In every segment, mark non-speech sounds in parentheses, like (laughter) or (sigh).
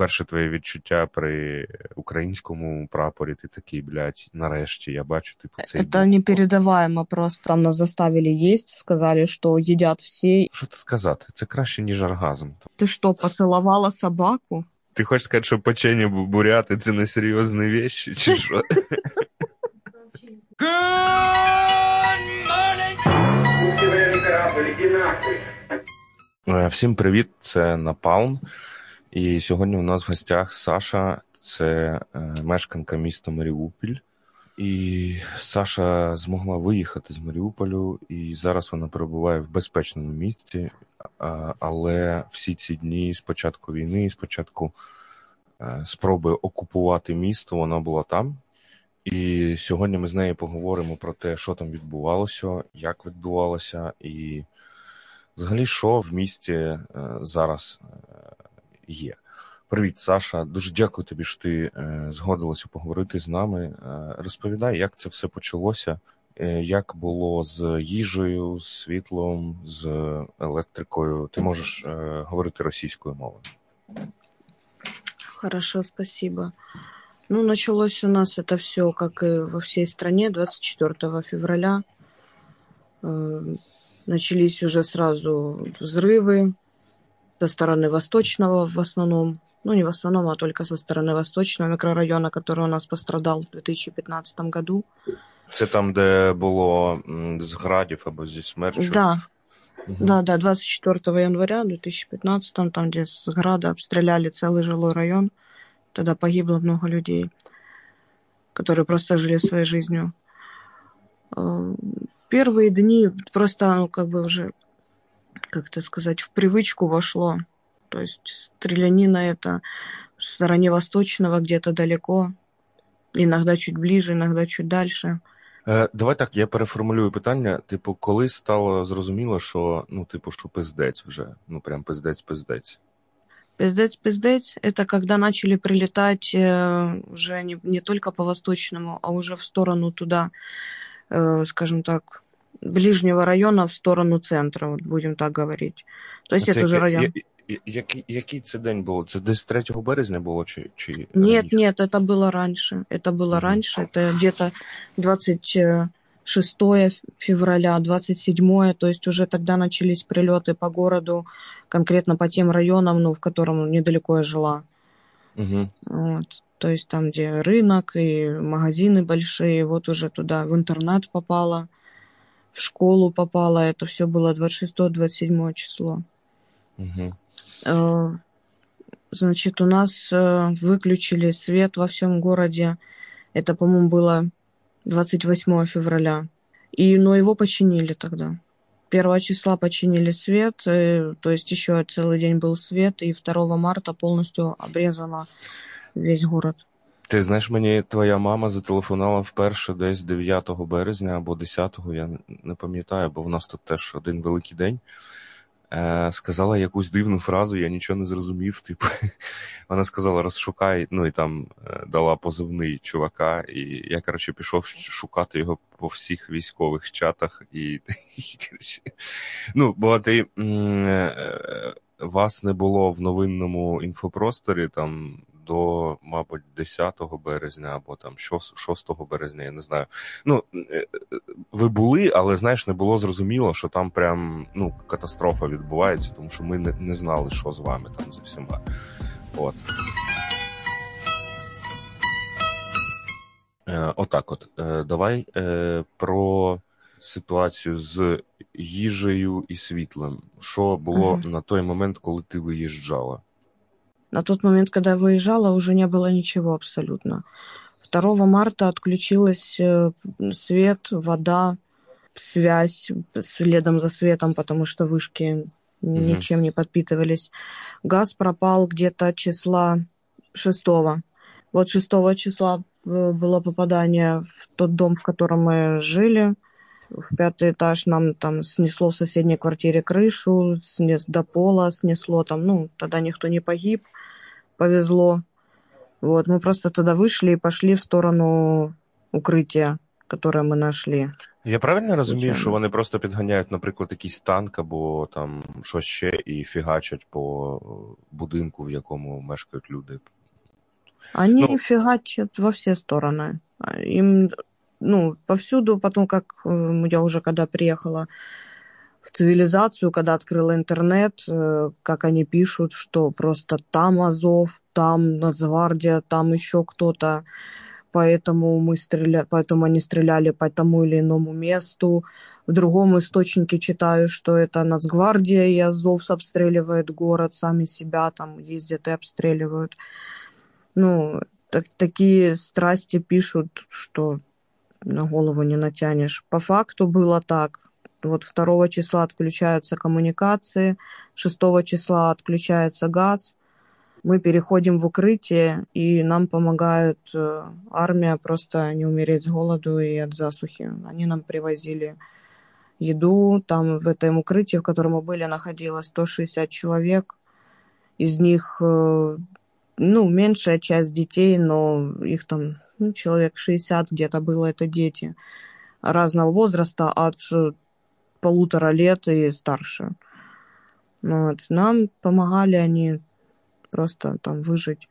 перше твоє відчуття при українському прапорі, ти такий, блядь, нарешті, я бачу, типу, цей... Это непередаваемо просто. Там нас заставили есть, сказали, что едят все. Що тут сказати? Це краще, ніж оргазм. Ты что, поцеловала собаку? Ти хочеш сказати, що печення буряти це не серйозні вещі, чи (laughs) що? Е, Всім привіт, це Напалм. І сьогодні у нас в гостях Саша, це е, мешканка міста Маріуполь. І Саша змогла виїхати з Маріуполю, і зараз вона перебуває в безпечному місці. Але всі ці дні з початку війни, з початку е, спроби окупувати місто, вона була там. І сьогодні ми з нею поговоримо про те, що там відбувалося, як відбувалося, і взагалі, що в місті е, зараз є. Привіт, Саша. Дуже дякую тобі, що ти е, згодилася поговорити з нами. Е, розповідай, як це все почалося, е, як було з їжею, з світлом, з електрикою. Ти можеш е, говорити російською мовою. Хорошо, спасибо. Ну, началось у нас это все, как и во всей стране, 24 февраля. Э, Начались уже сразу взрывы со стороны Восточного в основном. Ну, не в основном, а только со стороны Восточного микрорайона, который у нас пострадал в 2015 году. Це там, де було м, з градів або зі смерчу. Да, Мгм. да, да, 24 января 2015, там, где с града обстреляли целый жилой район. Тогда погибло много людей, которые просто жили своей жизнью. Э, Первые дни просто, ну, как бы уже, как это сказать, в привычку вошло. То есть стрелянина это в стороне Восточного, где-то далеко, иногда чуть ближе, иногда чуть дальше. Е, давай так, я переформулюю питання. Типу, коли стало зрозуміло, що ну, типу, що пиздець вже, ну прям пиздець-пиздець. Пиздец-пиздец – это когда начали прилетать э, уже не, не только по Восточному, а уже в сторону туда, э, скажем так, ближнего района в сторону центра, вот будем так говорить. То есть это уже район. який, який це день було? Це десь 3 березня було чи, чи Нет, раніше? нет, это было раньше. Это было Мгм. раньше. Это где-то 26 февраля, 27, то есть уже тогда начались прилеты по городу, конкретно по тем районам, ну, в котором недалеко я жила. Угу. Вот. То есть там, где рынок и магазины большие, вот уже туда в интернат попала, в школу попала. Это все было 26-27 число. Угу. Значит, у нас э, выключили свет во всем городе. Это, по-моему, было 28 февраля. И, но его починили тогда. Первого числа починили свет, э, то есть еще целый день был свет, и 2 марта полностью обрезала весь город. Ти знаєш, мені твоя мама зателефонувала вперше десь 9 березня або 10, я не пам'ятаю, бо в нас тут теж один великий день. Е, сказала якусь дивну фразу, я нічого не зрозумів. Типу, (laughs) вона сказала, розшукай, ну і там е, дала позивний чувака, і я, коротше, пішов шукати його по всіх військових чатах. І, (laughs) і коротше, ну, бо ти м, е, вас не було в новинному інфопросторі там до, мабуть, 10 березня або там 6 березня, я не знаю. Ну, е, е, ви були, але знаєш, не було зрозуміло, що там прям ну, катастрофа відбувається, тому що ми не, не знали, що з вами там за всіма. От. Е, отак от. Давай про ситуацію з їжею і світлом. Що було Мгм. на той момент, коли ти виїжджала? На тот момент, когда я выезжала, уже не было ничего абсолютно. 2 марта отключилась э, свет, вода, связь следом за светом, потому что вышки Мгм. ничем не подпитывались. Газ пропал где-то числа 6. Вот 6 числа э, было попадание в тот дом, в котором мы жили. В пятый этаж нам там снесло в соседней квартире крышу, снес до пола, снесло там, ну, тогда никто не погиб, повезло. Вот, мы просто тогда вышли и пошли в сторону укрытия. которые мы нашли. Я правильно розумію, Звичайно. що вони просто підганяють, наприклад, якийсь танк або там щось ще і фігачать по е, будинку, в якому мешкають люди. Они Ну- фигачат во все стороны. А Им, ну, повсюду, потом, как э, я уже когда приехала цивилизацию, когда открыла интернет, э, как они пишут, что просто там Азов, там Нацгвардия, там еще кто-то, поэтому мы стреля... поэтому они стреляли по тому или иному месту. В другом источнике читаю, что это Нацгвардия и Азов обстреливает город, сами себя там ездят и обстреливают. Ну, так, такие страсти пишут, что на голову не натянешь. По факту было так. Вот 2 числа отключаются коммуникации, 6 числа отключается газ, мы переходим в укрытие, и нам помогает э, армия просто не умереть с голоду и от засухи. Они нам привозили еду, там в этом укрытии, в котором мы были, находилось 160 человек, из них э, ну, меньшая часть детей, но их там ну, человек 60 где-то было, это дети разного возраста, от э, полутора лет и старше. Вот. Нам помогали они просто там выжить.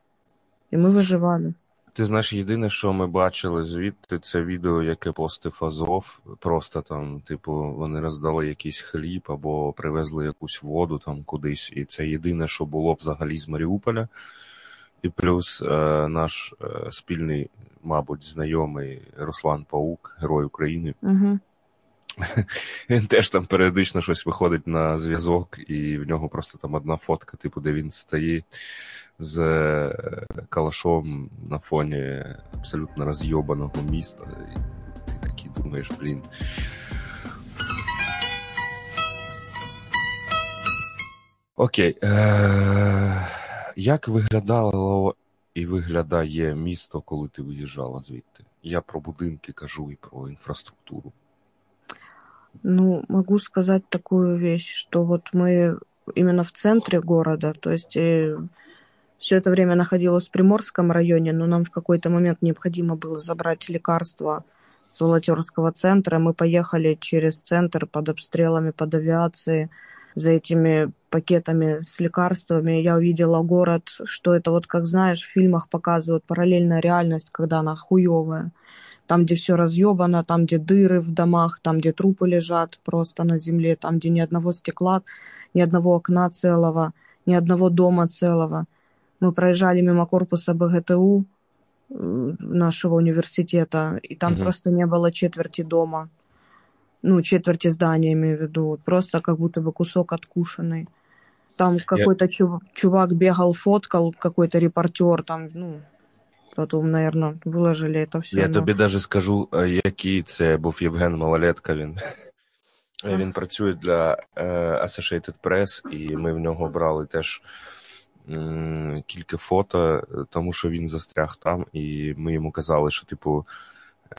И мы выживали. Ти знаєш, єдине, що ми бачили звідти, це відео, яке постив Азов. Просто там, типу, вони роздали якийсь хліб або привезли якусь воду там кудись. І це єдине, що було взагалі з Маріуполя. І плюс е, наш е, спільний, мабуть, знайомий Руслан Паук, герой України. Угу. Він теж там періодично щось виходить на зв'язок, і в нього просто там одна фотка, типу, де він стоїть з е, калашом на фоні абсолютно розйобаного міста. І ти такий думаєш, блін. Окей. Е- як виглядало і виглядає місто, коли ти виїжджала звідти? Я про будинки кажу і про інфраструктуру. Ну, могу сказать такую вещь, что вот мы именно в центре города, то есть все это время находилась в Приморском районе, но нам в какой-то момент необходимо было забрать лекарства с волонтерского центра. Мы поехали через центр под обстрелами, под авиацией, за этими пакетами с лекарствами. Я увидела город, что это вот, как знаешь, в фильмах показывают параллельная реальность, когда она хуевая. Там, где все разъебано, там, где дыры в домах, там, где трупы лежат просто на земле, там, где ни одного стекла, ни одного окна целого, ни одного дома целого. Мы проезжали мимо корпуса БГТУ э, нашего университета, и там Мгм. просто не было четверти дома. Ну, четверти здания, имею в виду. Просто как будто бы кусок откушенный. Там какой-то чув- чувак бегал, фоткал, какой-то репортер, там, ну, потом, наверное, выложили это все. Я тобі навіть скажу, е, який це був Євген Малолетка. Він, Е, він працює для е, Associated Press, і ми в нього брали теж м, кілька фото, е, тому що він застряг там, і ми йому казали, що, типу,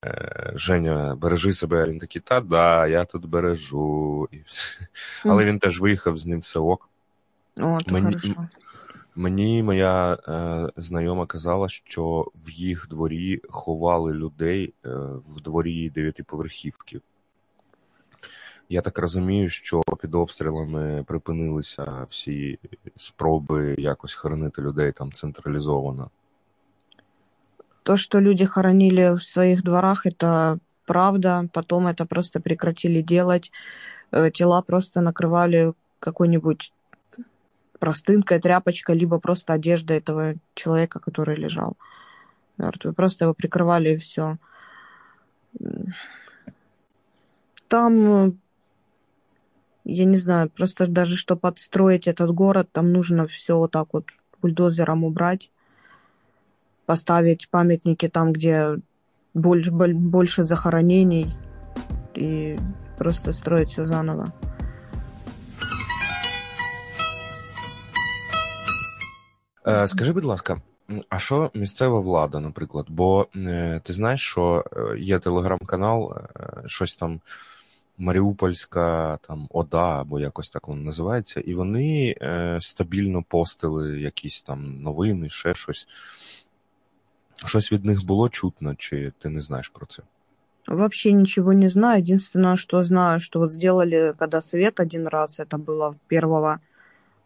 е, Женя, бережи себе. Він такий, та да, я тут бережу. І все. Але він теж виїхав з ним все ок. О, это Мені- хорошо. Мені моя е, знайома казала, що в їх дворі ховали людей е, в дворі дев'ятиповерхівки. Я так розумію, що під обстрілами припинилися всі спроби якось хоронити людей там централізовано. То, что люди хоронили в своих дворах, это правда. Потом это просто прекратили делать. Э, Тела просто накрывали какой-нибудь простынкой, тряпочкой, либо просто одеждой этого человека, который лежал мертвый. Просто его прикрывали и все. Там, я не знаю, просто даже чтобы отстроить этот город, там нужно все вот так вот бульдозером убрать поставить памятники там, где боль- боль- больше захоронений, и просто строить все заново. Скажи, будь ласка, а що місцева влада, наприклад? Бо е, ти знаєш, що е, є телеграм-канал, е, щось там Маріупольська там ОДА, або якось так воно називається, і вони е, стабільно постили якісь там новини, ще щось. Щось від них було чутно, чи ти не знаєш про це? Вообще ничего не знаю. Единственное, что знаю, что вот сделали, когда свет один раз, это было 1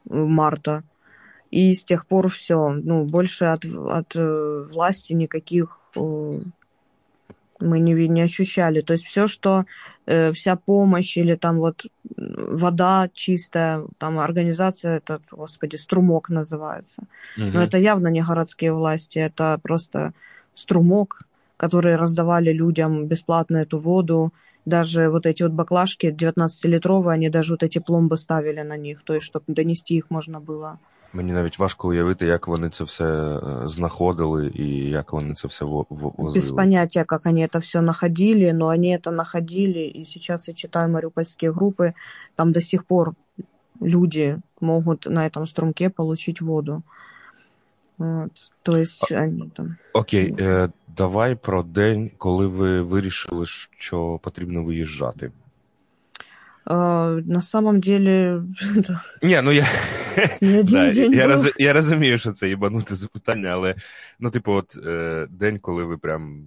марта. И с тех пор все. Ну, больше от, от э, власти никаких э, мы не, не ощущали. То есть все, что э, вся помощь или там вот вода чистая, там организация, это, господи, струмок называется. Угу. Но это явно не городские власти, это просто струмок, которые раздавали людям бесплатно эту воду. Даже вот эти вот баклажки 19-литровые, они даже вот эти пломбы ставили на них, то есть, чтобы донести их можно было. Мені навіть важко уявити, як вони це все знаходили і як вони це все возили. Без понятия, как они это все находили, но они это находили, и сейчас я читаю мариупольские группы, там до сих пор люди могут на этом струмке получить воду. Вот. То есть они там... Окей, е, давай про день, коли ви вирішили, що потрібно виїжджати. Uh, на самом деле. (laughs) Ні, ну я да, я, роз, я розумію, що це їбануте запитання, але ну, типу, от е, день, коли ви прям.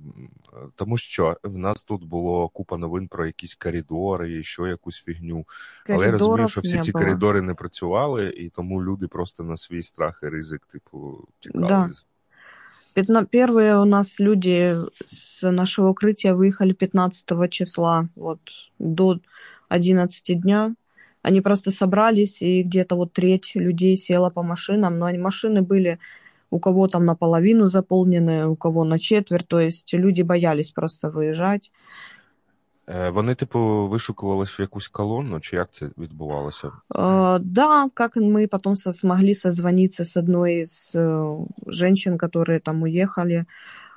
Тому що в нас тут було купа новин про якісь коридори і що якусь фігню. але я розумію, що всі ці було. коридори не працювали, і тому люди просто на свій страх і ризик, типу, тікали. Да. Первые у нас люди с нашего укрытия выехали 15 числа, вот до 11 дня. Они просто собрались, и где-то вот треть людей села по машинам, но они, машины были у кого там наполовину заполнены, у кого на четверть, то есть люди боялись просто виїжджати. Вони, типу, вишукувались в якусь колонну, чи як це відбувалося? Э, да, как мы потом со смогли созвониться с одной из э, женщин, которые там уехали.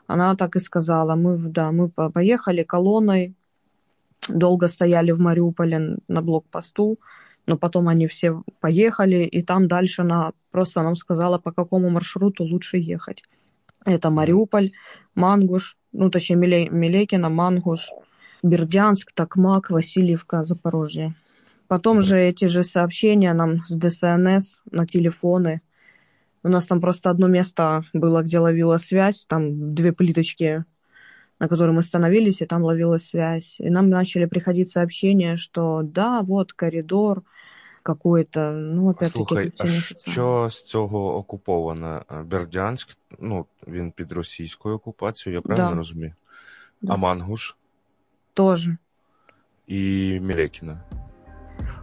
Она так и сказала, мы, да, мы поехали колонной, долго стояли в Мариуполе на блокпосту, но потом они все поехали, и там дальше она просто нам сказала, по какому маршруту лучше ехать. Это Мариуполь, Мангуш, ну, точнее, Миле, Милекина, Мангуш, Бердянск, Токмак, Васильевка, Запорожье. Потом же эти же сообщения нам с ДСНС на телефоны. У нас там просто одно место было, где ловила связь, там две плиточки на которой мы становились, и там ловилась связь. И нам начали приходить сообщения, что да, вот коридор какой-то, ну, опять-таки... Слухай, а що з цього окуповано? Бердянськ, ну, він під російською окупацією, я правильно да. розумію? Да. А Мангуш? Тоже. И Милекина?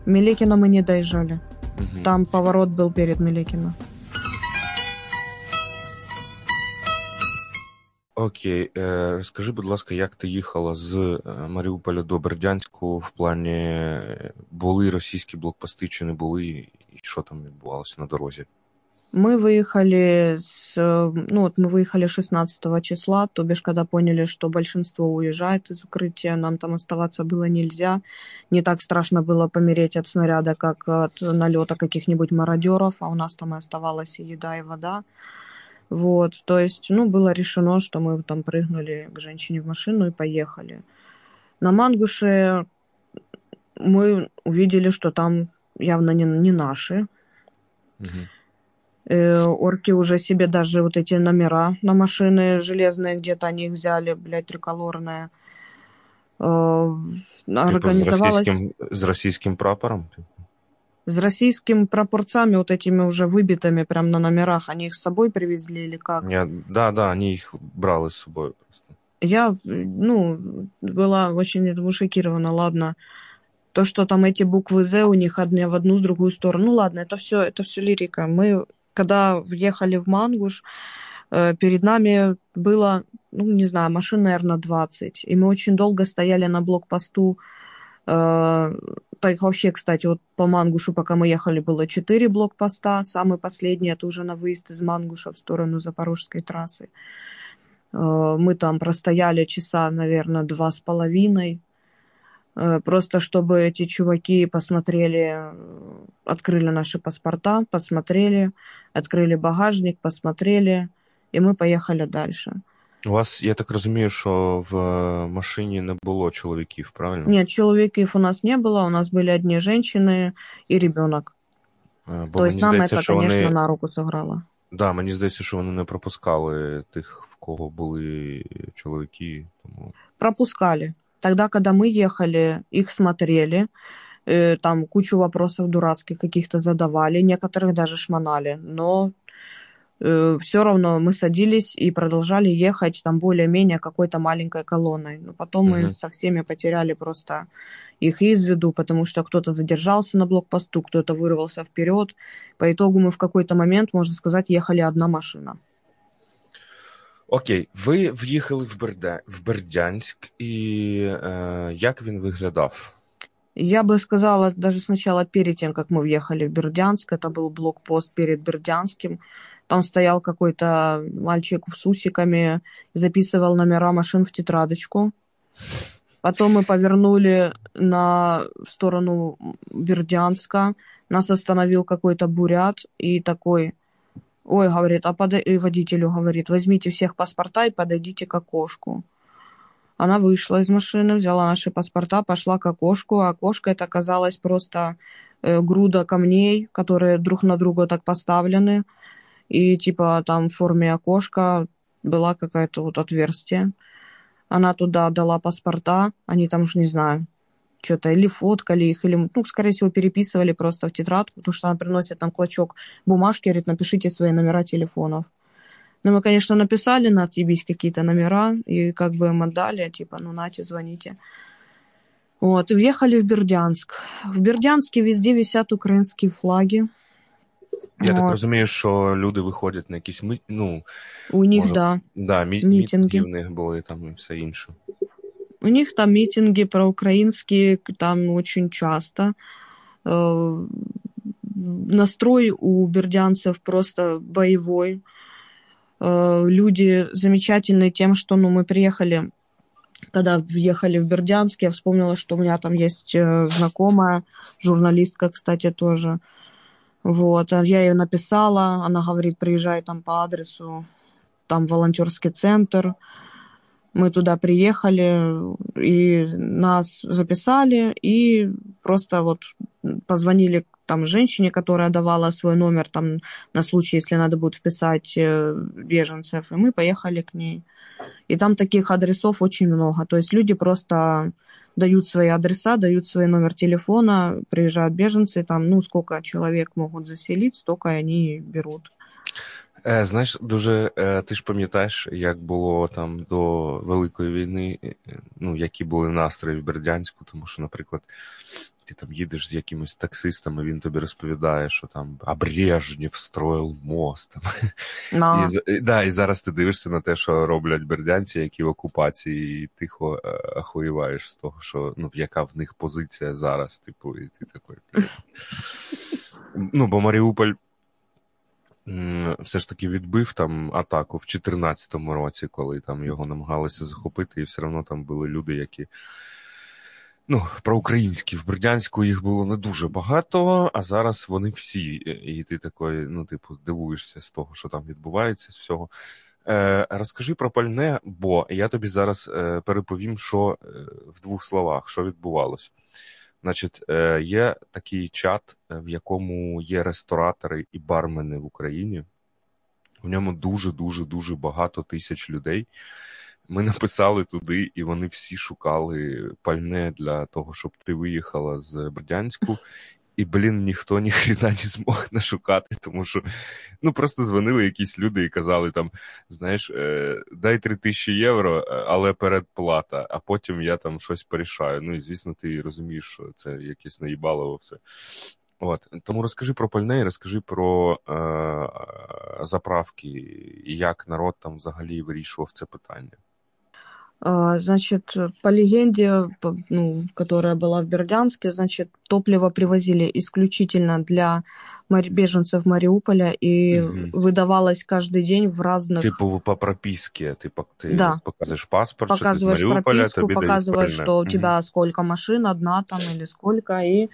Милекина мы не доезжали. Угу. Там поворот был перед Милекино. Окей, е, розкажи, будь ласка, як ти їхала з е, Маріуполя до Бердянську в плані були російські блокпости чи не були, і що там відбувалося на дорозі? Мы выехали с, ну вот мы выехали 16 числа, то бишь когда поняли, что большинство уезжает из укрытия, нам там оставаться было нельзя. Не так страшно было помереть от снаряда, как от налета каких-нибудь мародеров, а у нас там и оставалась и еда, и вода. Вот, то есть, ну, было решено, что мы там прыгнули к женщине в машину и поехали. На Мангуше мы увидели, что там явно не, не наши. Угу. Э, орки уже себе даже вот эти номера на машины железные, где-то они их взяли, блядь, триколорные. Э, организовалась... Типа с российским, с российским прапором? С российскими пропорциями вот этими уже выбитыми прям на номерах. Они их с собой привезли или как? Я, да, да, они их брали с собой просто. Я, ну, была очень шокирована, ладно. То, что там эти буквы З у них одни в одну, в другую сторону. Ну ладно, это все, это все лирика. Мы, когда въехали в Мангуш, э, перед нами было, ну, не знаю, машин, наверное, 20. И мы очень долго стояли на блокпосту э, вообще, кстати, вот по Мангушу, пока мы ехали, было четыре блокпоста. Самый последний, это уже на выезд из Мангуша в сторону Запорожской трассы. Э, мы там простояли часа, наверное, два с половиной. Э, просто чтобы эти чуваки посмотрели, э, открыли наши паспорта, посмотрели, открыли багажник, посмотрели, и мы поехали дальше. У вас, я так розумію, що в машині не було чоловіків, правильно? Нет, человеков у нас не было, у нас были одни женщины и ребенок. Бо То есть нам здається, это, конечно, вони... на руку сыграло. Да, мені здається, що вони не пропускали тих, в кого були чоловіки. Тому... Пропускали. Тогда, когда мы ехали, их смотрели, э, там кучу вопросов дурацких каких-то задавали, некоторых даже шмонали, но э, все равно мы садились и продолжали ехать там более-менее какой-то маленькой колонной. Но потом угу. мы со всеми потеряли просто их из виду, потому что кто-то задержался на блокпосту, кто-то вырвался вперед. По итогу мы в какой-то момент, можно сказать, ехали одна машина. Окей, ви в'їхали в, Бердя... в Бердянськ, і е, як він виглядав? Я бы сказала, даже сначала перед тем, как мы въехали в Бердянск, это был блокпост перед Бердянским, там стоял какой-то мальчик с усиками, записывал номера машин в тетрадочку. Потом мы повернули на сторону Бердянска, нас остановил какой-то бурят и такой, ой, говорит, а подай, водителю говорит, возьмите всех паспорта и подойдите к окошку. Она вышла из машины, взяла наши паспорта, пошла к окошку, а окошко это оказалось просто э, груда камней, которые друг на друга так поставлены, и типа там в форме окошка была какая-то вот отверстие. Она туда дала паспорта, они там уж не знаю, что-то или фоткали их, или, ну, скорее всего, переписывали просто в тетрадку, потому что она приносит нам клочок бумажки, говорит, напишите свои номера телефонов. Ну, мы, конечно, написали на отъебись какие-то номера, и как бы им отдали, типа, ну, нате, звоните. Вот, и въехали в Бердянск. В Бердянске везде висят украинские флаги. Я так розумію, що люди виходять на якісь ми... ну, У них, може, да. Да, мі... мітинги. в них були там і все інше. У них там митинги проукраинские, там очень часто. Э, настрой у бердянцев просто боевой. Э, люди замечательные тем, что ну, мы приехали, когда въехали в Бердянск, я вспомнила, что у меня там есть э, знакомая, журналистка, кстати, тоже. Вот, я ее написала, она говорит, приезжай там по адресу, там волонтерский центр. Мы туда приехали, и нас записали, и просто вот позвонили там женщине, которая давала свой номер там на случай, если надо будет вписать э, беженцев, и мы поехали к ней. И там таких адресов очень много. То есть люди просто дают свои адреса, дают свой номер телефона, приезжают беженцы, там, ну, сколько человек могут заселить, столько они берут. Е, Знаєш, дуже е, ти ж пам'ятаєш, як було там до Великої війни, е, ну, які були настрої в Бердянську, тому що, наприклад, ти там їдеш з якимось таксистом, і він тобі розповідає, що там Брежнєв строїв мост. Там. No. І, да, і зараз ти дивишся на те, що роблять бердянці, які в окупації, і тихо ахуєваєш з того, що ну, яка в них позиція зараз, типу, і ти такий. Ну, бо Маріуполь. Все ж таки відбив там атаку в 2014 році, коли там його намагалися захопити, і все одно там були люди, які ну, проукраїнські в Бердянську їх було не дуже багато, а зараз вони всі. І ти такий, ну, типу, дивуєшся з того, що там відбувається, з всього. Е, Розкажи про пальне, бо я тобі зараз е, переповім, що е, в двох словах, що відбувалося. Значить, е, є такий чат, в якому є ресторатори і бармени в Україні. В ньому дуже дуже дуже багато тисяч людей. Ми написали туди, і вони всі шукали пальне для того, щоб ти виїхала з Бердянську. І, блін, ніхто ні хрена не змог нашукати, тому що ну просто дзвонили якісь люди і казали там: знаєш, е, дай 3 тисячі євро, е, але передплата, а потім я там щось порішаю. Ну і звісно, ти розумієш, що це якесь наїбалово все. От тому розкажи про пальне, і розкажи про е, заправки, і як народ там взагалі вирішував це питання. Значит, по легенде, ну, которая была в Бердянске, значит, топливо привозили исключительно для беженцев Мариуполя и угу. выдавалось каждый день в разных... Типа по прописке, ты, ты да. показываешь паспорт, показываешь что ты Мариуполя, прописку, показываешь, что у тебя угу. сколько машин, одна там или сколько, и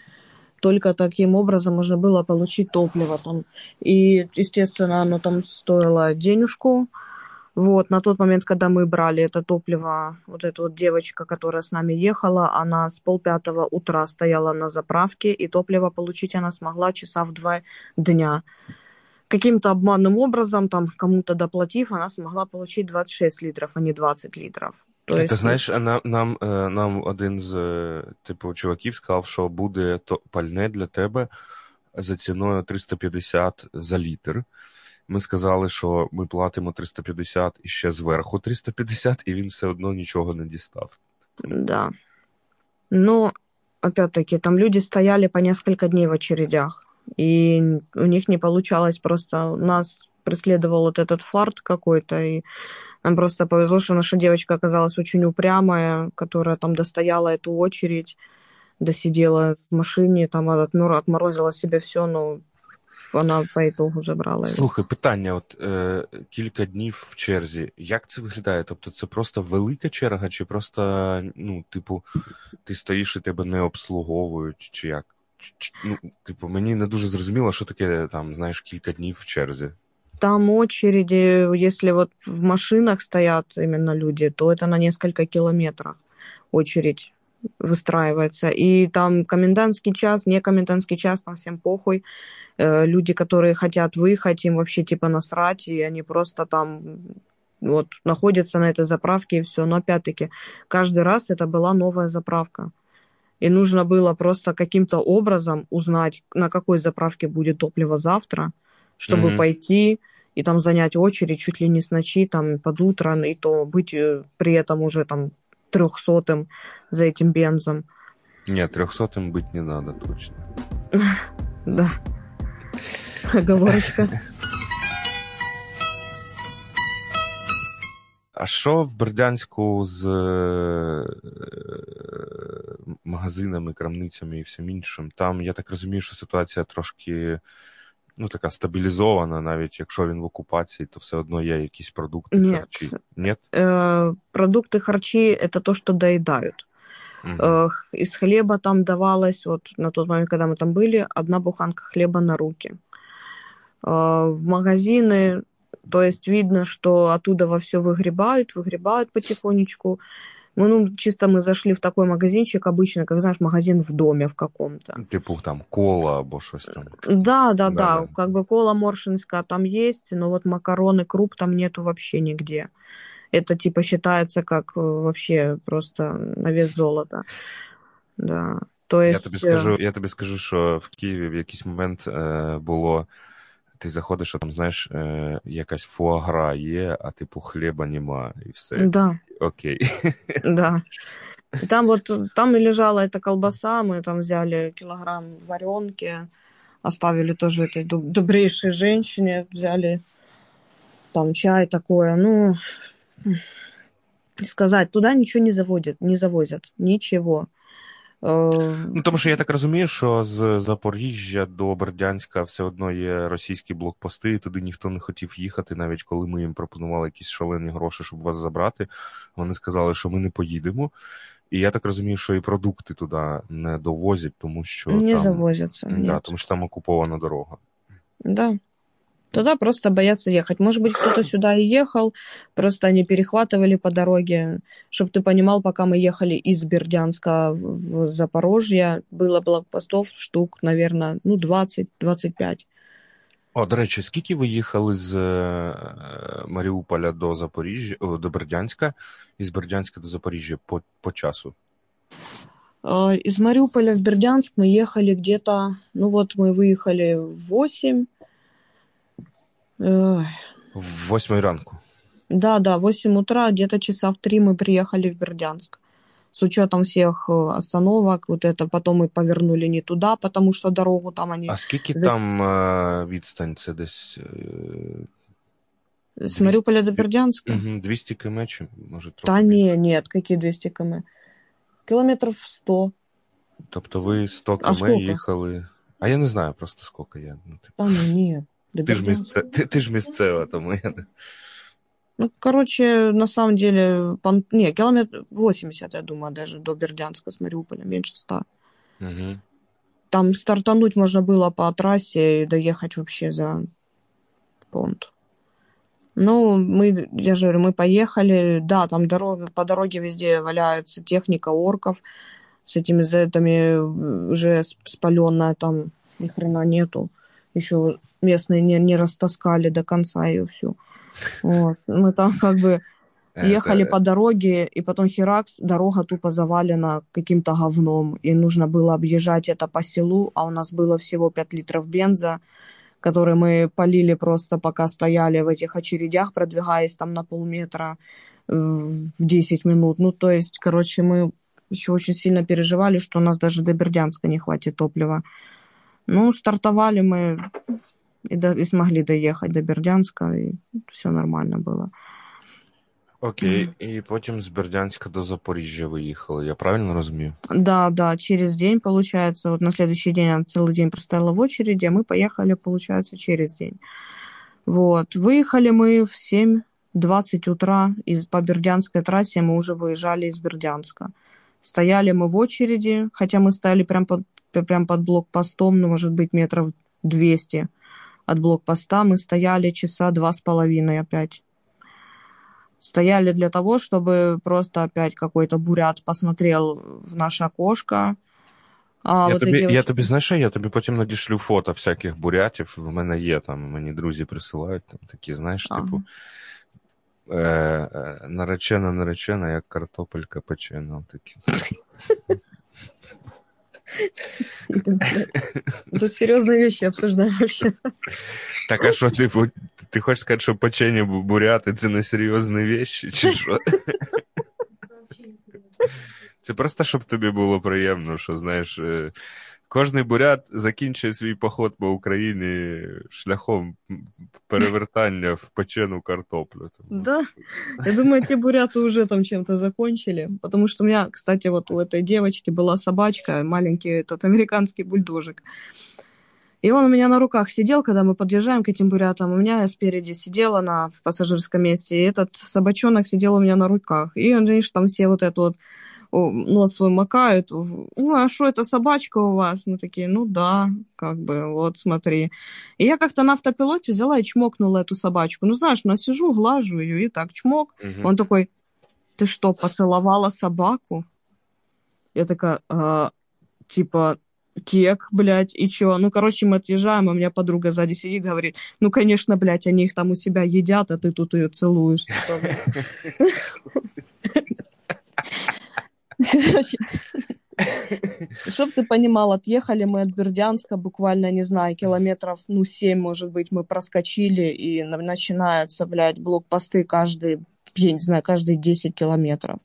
только таким образом можно было получить топливо там. И, естественно, оно там стоило денежку, вот, на тот момент, когда мы брали это топливо, вот эта вот девочка, которая с нами ехала, она с полпятого утра стояла на заправке, и топливо получить она смогла часа в два дня. Каким-то обманным образом, там, кому-то доплатив, она смогла получить 26 литров, а не 20 литров. То Ти есть, знаєш, нам, нам, е, нам один з е, типу чуваків сказав, що буде то пальне для тебе за ціною 350 за літр. Ми сказали, що ми платимо 350 і ще зверху 350, і він все одно нічого не дістав. да. Но, опять-таки, там люди стояли по несколько дней в очередях, и у них не получалось просто... Нас преследовал вот этот фарт какой-то, и нам просто повезло, что наша девочка оказалась очень упрямая, которая там достояла эту очередь, досидела в машине, там отмор- отморозила себе все, но она по итогу забрала его. Слухай, питання: от е, кілька днів в черзі. Як це виглядає? Тобто, це просто велика черга, чи просто, ну, типу, ти стоїш і тебе не обслуговують, чи як? Чи- Ну, типу, мені не дуже зрозуміло, що таке там, знаєш, кілька днів в черзі. Там очереди, если вот в машинах стоят именно люди, то это на несколько километров очередь выстраивается. И там комендантский час, не комендантский час, там всем похуй. Э, Люди, которые хотят выехать, им вообще типа насрать, и они просто там вот находятся на этой заправке и все. Но опять-таки, каждый раз это была новая заправка. И нужно было просто каким-то образом узнать, на какой заправке будет топливо завтра, чтобы Мгм. пойти и там занять очередь чуть ли не с ночи, там под утро, и то быть э, при этом уже там трехсотым за этим бензом. Ні, 300 бути не треба, точно. (laughs) Да Оговорочка. А що в Бердянську з е, магазинами, крамницями і всім іншим? Там, я так розумію, що ситуація трошки ну, така стабілізована, навіть якщо він в окупації, то все одно є якісь продукти, Ні. харчі. Ні? Э, Продукты харчи – это то, что доедают. Мгм. Э, х- Из хлеба там давалось, вот на тот момент, когда мы там были, одна буханка хлеба на руки. Э, В магазины, то есть видно, что оттуда во все выгребают, выгребают потихонечку. Мы, ну, чисто мы зашли в такой магазинчик обычно, как, знаешь, магазин в доме в каком-то. Типу там кола або щось там. Да, да, Да, да, да. как бы кола моршинская там есть, но вот макароны, круп там нету вообще нигде. Это типа считается как э, вообще просто на вес золота. Да. То Я есть... тобі э, скажу, я тобі скажу, що в Києві в якийсь момент е, було. Ти заходиш, а там, знаєш, е, якась фуагра є, а типу хліба нема, і все. Да, Окей. (laughs) да. И там вот, там и лежала эта колбаса, мы там взяли килограмм варенки, оставили тоже этой доб- добрейшей женщине, взяли там чай такое, ну, сказать, туда ничего не заводят, не завозят, ничего. Э, Ну, тому що я так розумію, що з Запоріжжя до Бердянська все одно є російські блокпости, і туди ніхто не хотів їхати, навіть коли ми їм пропонували якісь шалені гроші, щоб вас забрати. Вони сказали, що ми не поїдемо. І я так розумію, що і продукти туди не довозять, тому що не там, завозятся, да, тому що там окупована дорога. Да. Туда просто боятся ехать. Может быть, кто-то сюда (clears throat) и ехал, просто они перехватывали по дороге. Чтобы ты понимал, пока мы ехали из Бердянска в в Запорожье, было блокпостов штук, наверное, ну, 20-25. О, до речі, скільки ви їхали з е, Маріуполя до Запоріжжя, о, до Бердянська, і з Бердянська до Запоріжжя по, по часу? Э, Из Мариуполя в Бердянск мы ехали где-то, ну вот мы выехали в 8. Ой, В восьмій ранку. Да, да, 8 утра, где-то часа в 3 мы приехали в Бердянск. С учетом всех э, остановок, вот это потом мы повернули не туда, потому что дорогу там они... А скільки За- там е, відстань? Це десь е, С Мариуполя до Бердянска? мгм, 200 км, чи може трохи? Да більше? не, нет, какие 200 км? Километров 100. Тобто ви 100 А км скільки? їхали. А я не знаю просто скільки я. Ну, типу, Да ну нет. до ти, ж місце, ти, ти ж місцева, тому я. Ну, короче, на самом деле, пон- не, километр 80, я думаю, даже до Бердянска с Мариуполя, меньше 100. Угу. Там стартануть можно было по трассе и доехать вообще за понт. Ну, мы, я же говорю, мы поехали, да, там дорога, по дороге везде валяется техника орков с этими зетами э, уже спаленная, там ни хрена нету. Еще местные не, не растаскали до конца ее всю. Вот. Мы там как бы Ехали по дороге, и потом херакс, дорога тупо завалена каким-то говном, и нужно было объезжать это по селу, а у нас было всего 5 литров бенза, который мы полили просто пока стояли в этих очередях, продвигаясь там на полметра в 10 минут. Ну, то есть, короче, мы еще очень сильно переживали, что у нас даже до Бердянска не хватит топлива. Ну, стартовали мы и, до, и смогли доехать до Бердянска, и все нормально было. Окей, і потім з Бердянська до Запоріжжя виїхали, я правильно розумію? Да, да, через день, получается, вот на следующий день она целый день простояла в очереди, а мы поехали, получается, через день. Вот, выехали мы в 7.20 утра из, по Бердянской трассе, мы уже выезжали из Бердянска. Стояли мы в очереди, хотя мы стояли прям под, прям под блокпостом, ну, может быть, метров 200 от блокпоста, мы стояли часа два с половиной опять стояли для того, чтобы просто опять какой-то бурят посмотрел в наше окошко. А, я, тобі, девочки... я тобі знаєш, я тобі потім надішлю фото всяких бурятів. В мене є там, мені друзі присилають там такі, знаєш, ага. типу. Е, е, наречена, наречена, як картопелька печена. Такі. (laughs) Тут серьезные вещи обсуждаем вообще. Так, а що, типу, ти хочеш сказати, що печення буряти це не серйозні вещи, чи що? Це просто, щоб тобі було приємно, що, знаєш, Кожний бурят закінчує свій поход по Україні шляхом перевертання в печену картоплю. Да, я думаю, те буряты уже там чем-то закончили, потому что у меня, кстати, вот у этой девочки была собачка, маленький этот американский бульдожик. И он у меня на руках сидел, когда мы подъезжаем к этим бурятам. У меня я спереди сидела на пассажирском месте, и этот собачонок сидел у меня на руках. И он, же, там все вот это вот нос свой макают. Ой, а что это собачка у вас? Мы такие, ну да, как бы, вот смотри. И я как-то на автопилоте взяла и чмокнула эту собачку. Ну, знаешь, ну, сижу, глажу ее и так чмок. Угу. Он такой, ты что, поцеловала собаку? Я такая, а, типа, кек, блядь, и чё? Ну, короче, мы отъезжаем, а у меня подруга сзади сидит, говорит, ну, конечно, блядь, они их там у себя едят, а ты тут ее целуешь. (laughs) Чтоб ты понимал, отъехали мы от Бердянска буквально, не знаю, километров, ну, семь, может быть, мы проскочили, и начинаются, блядь, блокпосты каждый, я не знаю, каждые 10 километров.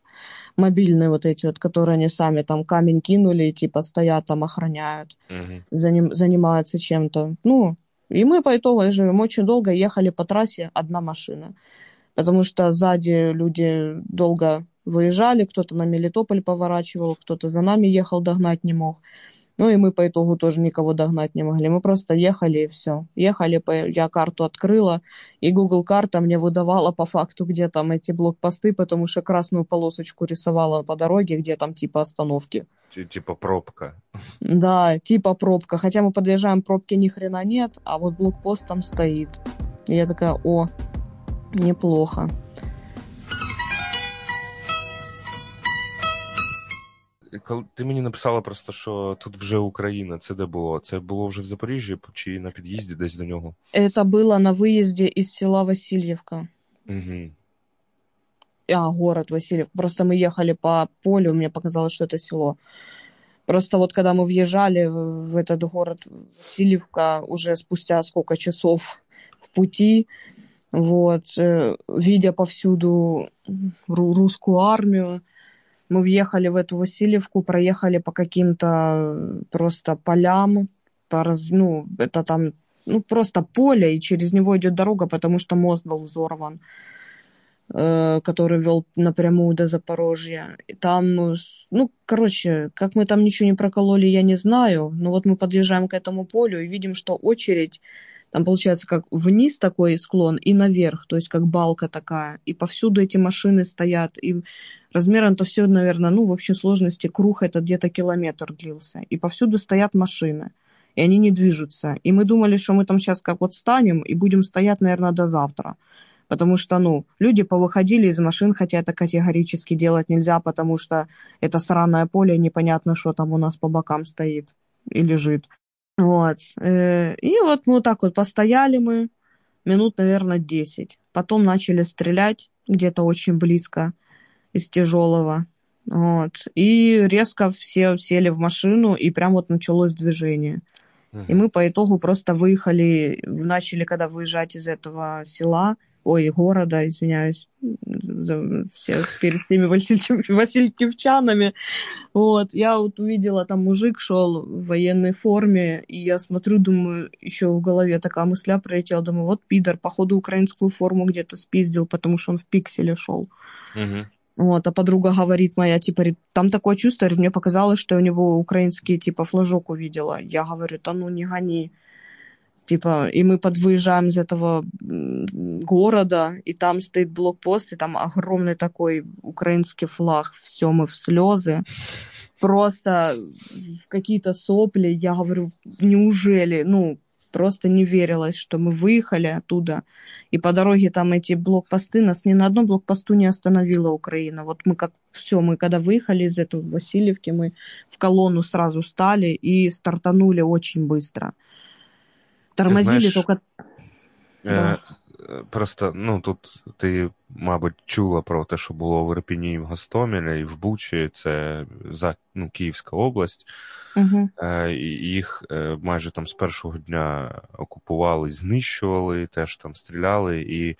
Мобильные вот эти вот, которые они сами там камень кинули и типа стоят там, охраняют, угу. заним, занимаются чем-то. Ну, и мы по итогу живем очень долго, ехали по трассе одна машина. Потому что сзади люди долго выезжали, кто-то на Мелитополь поворачивал, кто-то за нами ехал, догнать не мог. Ну и мы по итогу тоже никого догнать не могли. Мы просто ехали и все. Ехали, я карту открыла, и Google карта мне выдавала по факту, где там эти блокпосты, потому что красную полосочку рисовала по дороге, где там типа остановки. Типа пробка. Да, типа пробка. Хотя мы подъезжаем, пробки ни хрена нет, а вот блокпост там стоит. И я такая, о, неплохо. ти мені написала просто, що тут вже Україна, це де було? Це було вже в Запоріжжі чи на під'їзді десь до нього? Это было на выезде из села Васильевка. Угу. А, город Васильев. Просто мы ехали по полю, мне показалось, что это село. Просто вот когда мы въезжали в этот город Васильевка, уже спустя сколько часов в пути, вот, э, видя повсюду русскую армию, мы въехали в эту Васильевку, проехали по каким-то просто полям, по раз, ну, это там, ну, просто поле, и через него идет дорога, потому что мост был взорван, э, который вел напрямую до Запорожья. И там, ну, короче, как мы там ничего не прокололи, я не знаю, но вот мы подъезжаем к этому полю и видим, что очередь там получается как вниз такой склон и наверх, то есть как балка такая. И повсюду эти машины стоят. И размером-то все, наверное, ну, в общей сложности круг этот где-то километр длился. И повсюду стоят машины. И они не движутся. И мы думали, что мы там сейчас как вот станем и будем стоять, наверное, до завтра. Потому что, ну, люди повыходили из машин, хотя это категорически делать нельзя, потому что это сраное поле, непонятно, что там у нас по бокам стоит и лежит. Вот. Э, и вот мы вот так вот постояли мы минут, наверное, 10. Потом начали стрелять где-то очень близко из тяжелого. Вот. И резко все сели в машину, и прям вот началось движение. И мы по итогу просто выехали, начали, когда выезжать из этого села, ой, города, извиняюсь, за все, перед всеми васильевчанами. Вот, я вот увидела, там мужик шел в военной форме, и я смотрю, думаю, еще в голове такая мысля пролетела, думаю, вот пидор, походу украинскую форму где-то спиздил, потому что он в пикселе шел. Угу. Вот, а подруга говорит моя, типа, там такое чувство, мне показалось, что у него украинский, типа, флажок увидела. Я говорю, да ну не гони. Типа, и мы подвыезжаем из этого города, и там стоит блокпост, и там огромный такой украинский флаг. Все, мы в слезы. Просто какие-то сопли. Я говорю, неужели? Ну, просто не верилось, что мы выехали оттуда. И по дороге там эти блокпосты, нас ни на одном блокпосту не остановила Украина. Вот мы как все, мы когда выехали из этого Васильевки, мы в колонну сразу стали и стартанули очень быстро. Тормозили знаєш, только... Да. Просто, ну, тут ти, мабуть, чула про те, що було в Ірпіні і в Гостомелі, і в Бучі, це за, ну, Київська область. Е, їх е, майже там з першого дня окупували, знищували, теж там стріляли. І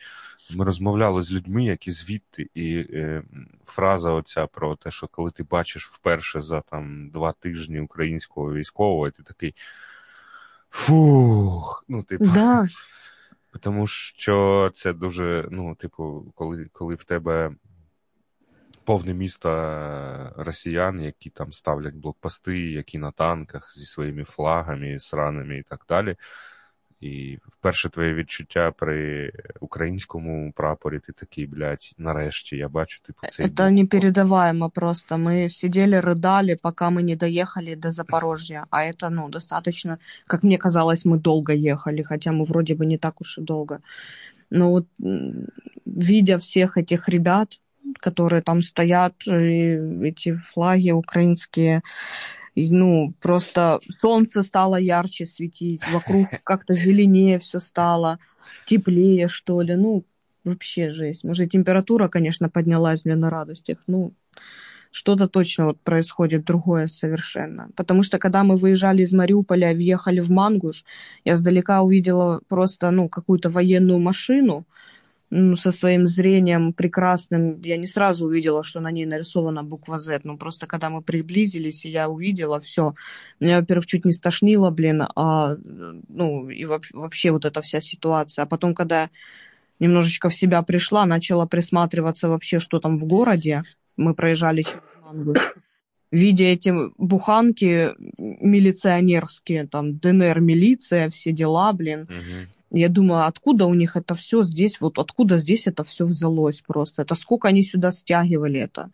ми розмовляли з людьми, які звідти. І е, фраза оця про те, що коли ти бачиш вперше за там два тижні українського військового, і ти такий. Фух, ну, типу, Да, тому що це дуже, ну, типу, коли, коли в тебе повне місто росіян, які там ставлять блокпости, які на танках зі своїми флагами, сранами і так далі. І вперше твоє відчуття при українському прапорі, ти такий, блядь, нарешті я бачу, типу, цей это блок. непередаваемо просто. Мы сидели, рыдали, пока мы не доехали до Запорожья. А это, ну, достаточно, как мне казалось, мы долго ехали, хотя мы вроде бы не так уж и долго. Но вот м, видя всех этих ребят, которые там стоят, и эти флаги украинские, и, ну, просто солнце стало ярче светить, вокруг (laughs) как-то зеленее все стало, теплее, что ли, ну, вообще жесть. Может, и температура, конечно, поднялась для на радостях, ну, что-то точно вот происходит другое совершенно. Потому что когда мы выезжали из Мариуполя въехали в Мангуш, я сдалека увидела просто, ну, какую-то военную машину, ну, со своим зрением прекрасным, я не сразу увидела, что на ней нарисована буква Z. Ну, просто когда мы приблизились, и я увидела все, меня, во-первых, чуть не стошнило, блин, а, ну, и вообще вот эта вся ситуация. А потом, когда немножечко в себя пришла, начала присматриваться вообще, что там в городе, мы проезжали через Мангуш, видя эти буханки милиционерские, там, ДНР-милиция, все дела, блин, Мгм. я думаю, откуда у них это все здесь, вот откуда здесь это все взялось просто? Это сколько они сюда стягивали это?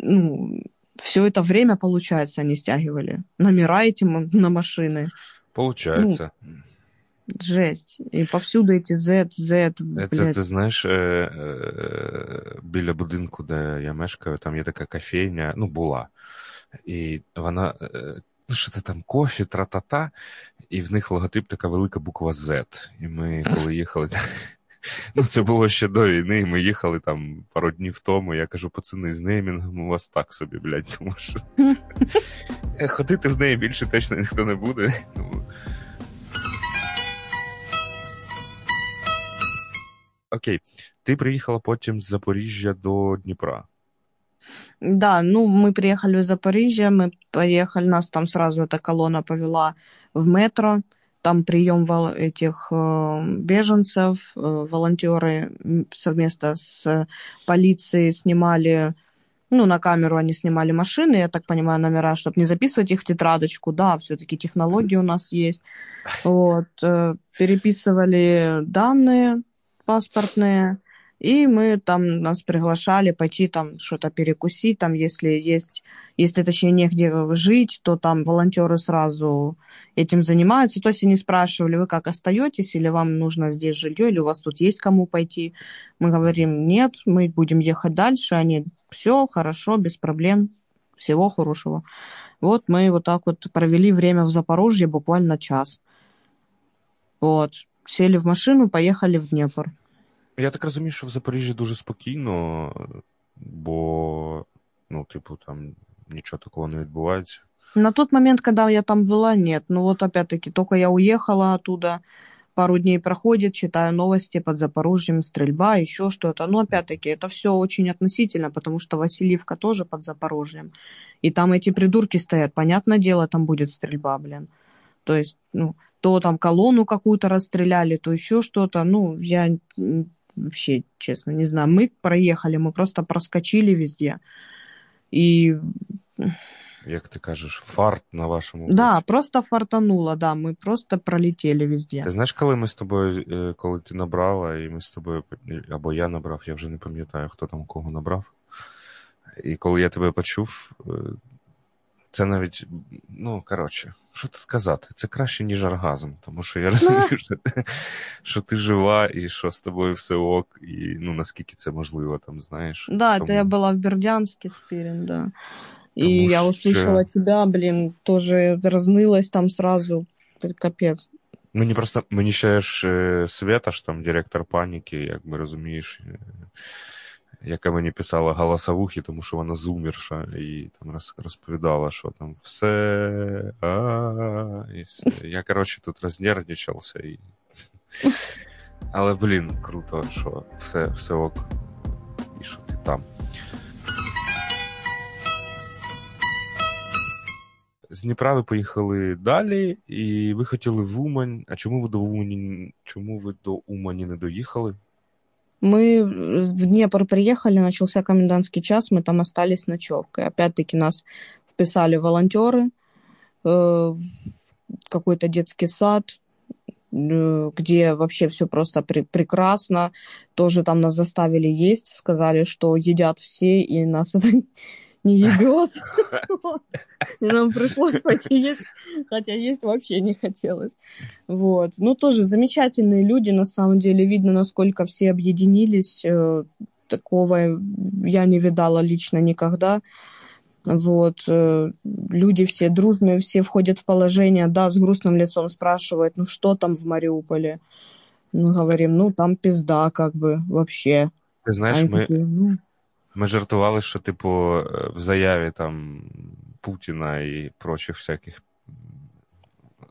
Ну, все это время, получается, они стягивали. Номера эти м- на машины. Получається. Жесть. И повсюду эти Z, Z, Це, блядь. це знаєш, е, е, біля будинку, де я мешкаю, там є така кофейня, ну, була. І вона, що це там, кофі, тра-та-та, і в них логотип така велика буква Z. І ми, коли їхали, (laughs) ну, це було ще до війни, і ми їхали там пару днів тому. Я кажу, пацани, з неймінгом у вас так собі, блядь, тому що (laughs) ходити в неї більше точно ніхто не буде. Тому... Окей, ти приїхала потім з Запоріжжя до Дніпра. Да, ну, мы приехали в Запорожье, мы поехали, нас там сразу эта колонна повела в метро, там прием этих э, беженцев, э, волонтеры совместно с полицией снимали, ну, на камеру они снимали машины, я так понимаю, номера, чтобы не записывать их в тетрадочку, да, все-таки технологии у нас есть, (laughs) вот, э, переписывали данные паспортные, и мы там нас приглашали пойти там что-то перекусить, там если есть, если точнее негде жить, то там волонтеры сразу этим занимаются. То есть они спрашивали, вы как остаетесь, или вам нужно здесь жилье, или у вас тут есть кому пойти. Мы говорим, нет, мы будем ехать дальше. Они, все, хорошо, без проблем, всего хорошего. Вот мы вот так вот провели время в Запорожье буквально час. Вот. Сели в машину, поехали в Днепр. Я так розумію, що в Запоріжжі дуже спокійно, бо, ну, типу, там нічого такого не відбувається. На тот момент, когда я там была, нет. Ну вот опять-таки, только я уехала оттуда, пару дней проходит, читаю новости под Запорожьем, стрельба, еще что-то. Но опять-таки, это все очень относительно, потому что Васильевка тоже под Запорожьем. И там эти придурки стоят. Понятное дело, там будет стрельба, блин. То есть, ну, то там колонну какую-то расстреляли, то еще что-то. Ну, я вообще, честно, не знаю. Мы проехали, мы просто проскочили везде. И як ти кажеш, фарт на вашому Да, боці. просто фартануло, да, мы просто пролетели везде. Ти знаєш, коли ми з тобою, е, коли ти набрала, і ми з тобою, або я набрав, я вже не пам'ятаю, хто там кого набрав. І коли я тебе почув, е, це навіть, ну, коротше, що тут сказати? Це краще, ніж оргазм, тому що я розумію, що ти, що ти жива і що з тобою все ок, і ну наскільки це можливо, там, знаєш. Да, Тому- это я была в Бердянске с Пирин, да. И Потому я что- услышала тебя, блин, тоже разнылась там сразу. Это Капец. Мені просто мені ще ж е, Света ж там директор паніки, якби розумієш, е, Яка мені писала голосовухи, тому що вона зумерша, і там розповідала, що там все. і все. Я, коротше, тут рознервничався. І... (laughs) Але, блін, круто, що все, все ок, і що ти там. З Дніпра ви поїхали далі, і ви хотіли в Умань. А чому ви до Умані, чому ви до Умані не доїхали? Мы в Днепр приехали, начался комендантский час, мы там остались ночевкой. Опять-таки нас вписали волонтеры э, в какой-то детский сад, э, где вообще все просто пре- прекрасно. Тоже там нас заставили есть, сказали, что едят все, и нас (laughs) это не ебет. (laughs) И нам пришлось пойти есть, хотя есть вообще не хотелось. Вот. Ну, тоже замечательные люди, на самом деле. Видно, насколько все объединились. Э, Такого я не видала лично никогда. Вот. э, Люди все дружные, все входят в положение. Да, с грустным лицом спрашивают, ну, что там в Мариуполе? Мы говорим, ну, там пизда, как бы, вообще. Ти знаєш, Они ми, такие, ну, ми жартували, що, типу, е, в заяві там Путіна і прочих всяких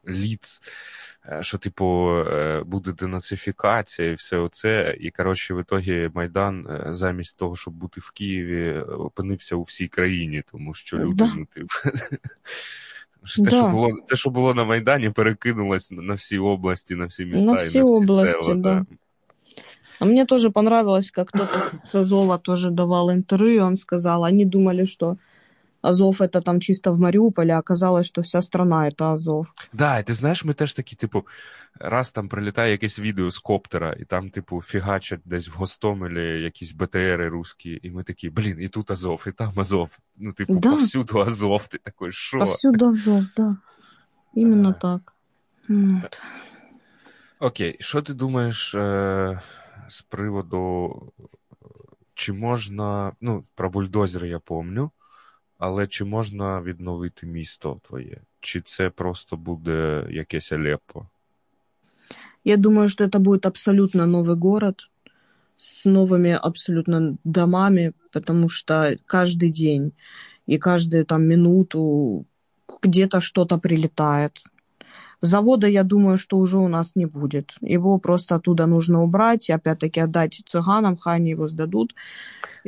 ліц, е, що, типу, е, буде денацифікація і все оце. І, коротше, в ітогі Майдан замість того, щоб бути в Києві, опинився у всій країні, тому що люди, Да. ну, типу. (laughs) Те, Да. що було, те, що було на Майдані, перекинулось на- всі області, на всі міста На і на всі області, села. да. А мне тоже понравилось, как кто-то с Азова тоже давал интервью, он сказал, они думали, что Азов это там чисто в Мариуполе, а оказалось, что вся страна это Азов. Да, і ти знаєш, ми теж такі, типу, раз там прилітає якесь відео з коптера, і там, типу, фігачать десь в Гостомелі якісь БТРи русські, і ми такі, блін, і тут Азов, і там Азов. Ну, типу, Да. повсюду Азов. Ти такий, що? Повсюду Азов, да. Именно Ага. так. Вот. Окей, що ти думаєш е, з приводу, чи можна, ну, про бульдозер я помню, але чи можна відновити місто твоє? Чи це просто буде якесь Алеппо? Я думаю, что это будет абсолютно новый город с новыми абсолютно домами, потому что каждый день и каждую там минуту где-то что-то прилетает. Завода, я думаю, что уже у нас не будет. Его просто оттуда нужно убрать, опять-таки отдать цыганам, хай они его сдадут,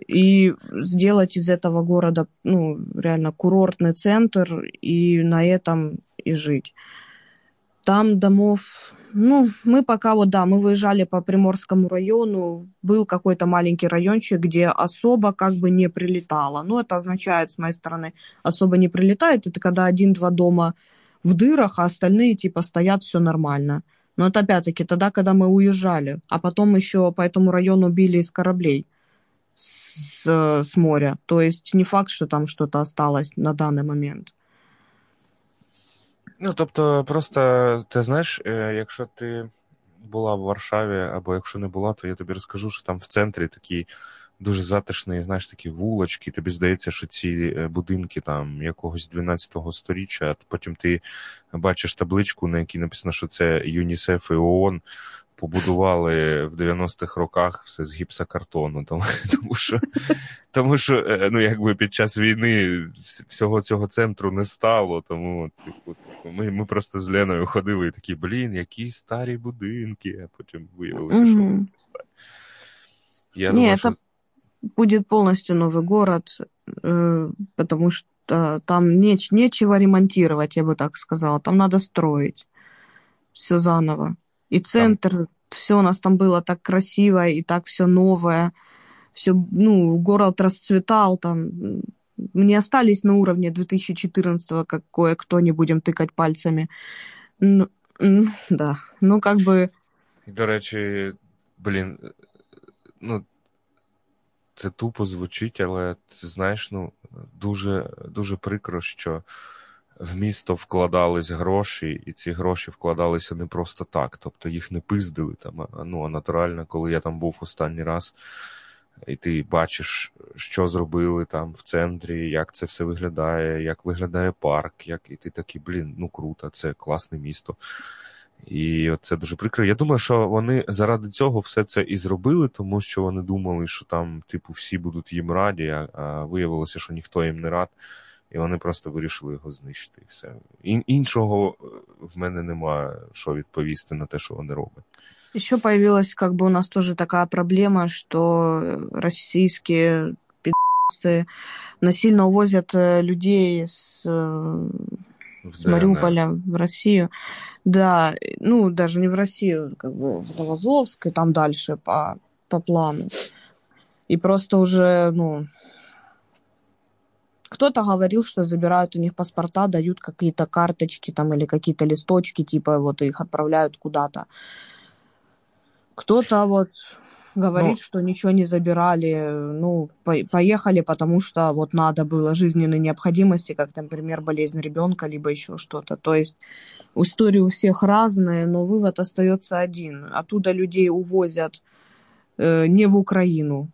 и сделать из этого города, ну, реально курортный центр, и на этом и жить. Там домов, ну, мы пока вот, да, мы выезжали по Приморскому району, был какой-то маленький райончик, где особо как бы не прилетало. Ну, это означает, с моей стороны, особо не прилетает, это когда один-два дома в дырах, а остальные типа стоят, все нормально. Но это опять-таки тогда, когда мы уезжали, а потом еще по этому району били из кораблей с, с моря. То есть не факт, что там что-то осталось на данный момент. Ну, тобто, просто ти знаєш, е, якщо ти була в Варшаві, або якщо не була, то я тобі розкажу, що там в центрі такі дуже затишні, знаєш, такі вулочки. Тобі здається, що ці е, будинки там якогось 12-го сторіччя, а потім ти бачиш табличку, на якій написано, що це ЮНІСЕФ і ООН. побудували в 90-х роках все з гіпсокартону, тому, (laughs) тому що тому що е, ну, якби під час війни всього цього центру не стало. Тому типу, типу, ми ми просто з Леною ходили і такі, блін, які старі будинки, а потім виявилося, що вони старі. Я Не, думаю, что... будет полностью новый город, э, потому что там неч- нечего ремонтировать, я бы так сказала. Там надо строить все заново. И центр, там... все у нас там было так красиво и так все новое. Все, ну, город расцветал там. Не остались на уровне 2014-го, как кое-кто, не будем тыкать пальцами. Ну, да, ну как бы... До речі, блін, ну, це тупо звучить, але ти знаєш, ну, дуже, дуже прикро, що в місто вкладались гроші, і ці гроші вкладалися не просто так. Тобто їх не пиздили там. А, ну, а натурально, коли я там був останній раз, і ти бачиш, що зробили там в центрі, як це все виглядає, як виглядає парк, як і ти такий, блін, ну круто, це класне місто. І це дуже прикро. Я думаю, що вони заради цього все це і зробили, тому що вони думали, що там, типу, всі будуть їм раді, а виявилося, що ніхто їм не рад, і вони просто вирішили його знищити. І все. Іншого е, в мене немає що відповісти на те, що вони роблять. Еще появилась как бы у нас тоже такая проблема, что российские пи***цы насильно увозят э, людей с С Мариуполя в Россию. Да, ну, даже не в Россию, как бы в Новозовск и там дальше по, по плану. И просто уже, ну, кто-то говорил, что забирают у них паспорта, дают какие-то карточки там или какие-то листочки, типа вот их отправляют куда-то. Кто-то вот говорит, ну, что ничего не забирали, ну, по поехали, потому что вот надо было жизненной необходимости, как, например, болезнь ребенка, либо еще что-то. То есть истории у всех разные, но вывод остается один. Оттуда людей увозят э, не в Украину,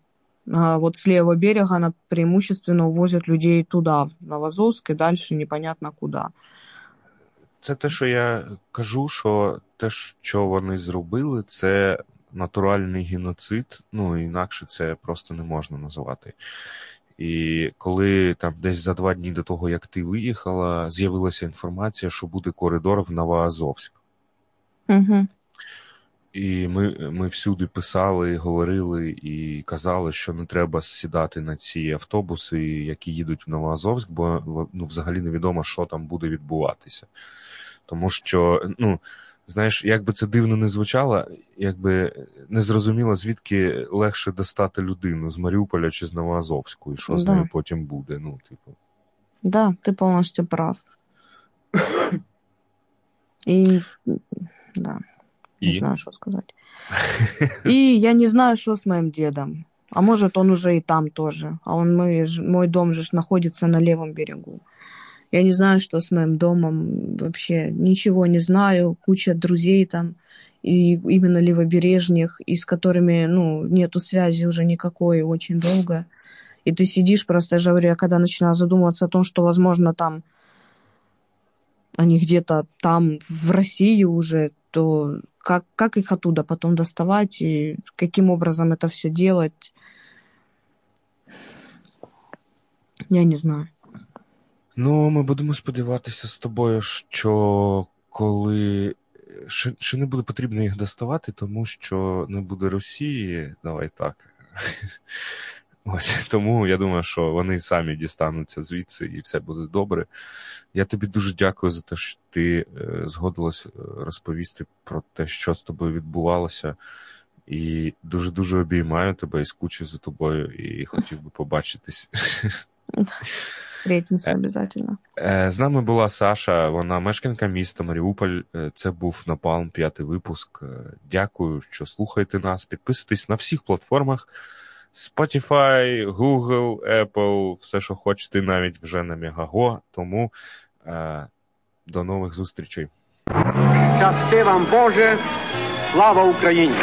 а вот с левого берега на преимущественно увозят людей туда, в Новозовск, и дальше непонятно куда. Це те, що я кажу, що те, що вони зробили, це натуральний геноцид, ну інакше це просто не можна називати. І коли там десь за два дні до того, як ти виїхала, з'явилася інформація, що буде коридор в Новоазовськ. Угу. І ми ми всюди писали, говорили і казали, що не треба сідати на ці автобуси, які їдуть в Новоазовськ, бо ну, взагалі невідомо, що там буде відбуватися. Тому що, ну. Знаєш, як би це дивно не звучало, якби не зрозуміло, звідки легше достати людину з Маріуполя чи з Новоазовську, і що да. з нею потім буде. Ну, типу. Да, ти повністю прав. І да, не знаю, что сказать. И я не знаю, что с моим дедом. А может, он уже и там тоже. А он мой, мой дом же находится на левом берегу. Я не знаю, что с моим домом, вообще ничего не знаю, куча друзей там, и именно левобережных, и с которыми, ну, нету связи уже никакой очень долго. И ты сидишь просто, я же говорю, я когда начинаю задумываться о том, что, возможно, там они где-то там в России уже, то как, как их оттуда потом доставать и каким образом это все делать, я не знаю. Ну, ми будемо сподіватися з тобою, що коли ще, не буде потрібно їх доставати, тому що не буде Росії, давай так. (laughs) Ось тому я думаю, що вони самі дістануться звідси і все буде добре. Я тобі дуже дякую за те, що ти е, згодилась е, розповісти про те, що з тобою відбувалося. І дуже дуже обіймаю тебе і скучу за тобою, і хотів би побачитись. (laughs) (laughs) Встретимся обов'язково. З нами була Саша, вона мешканка міста Маріуполь. Це був Напалм, п'ятий випуск. Дякую, що слухаєте нас. Підписуйтесь на всіх платформах: Spotify, Google, Apple, все, що хочете, навіть вже на Мегаго. Тому е, до нових зустрічей. Щасти вам Боже, слава Україні!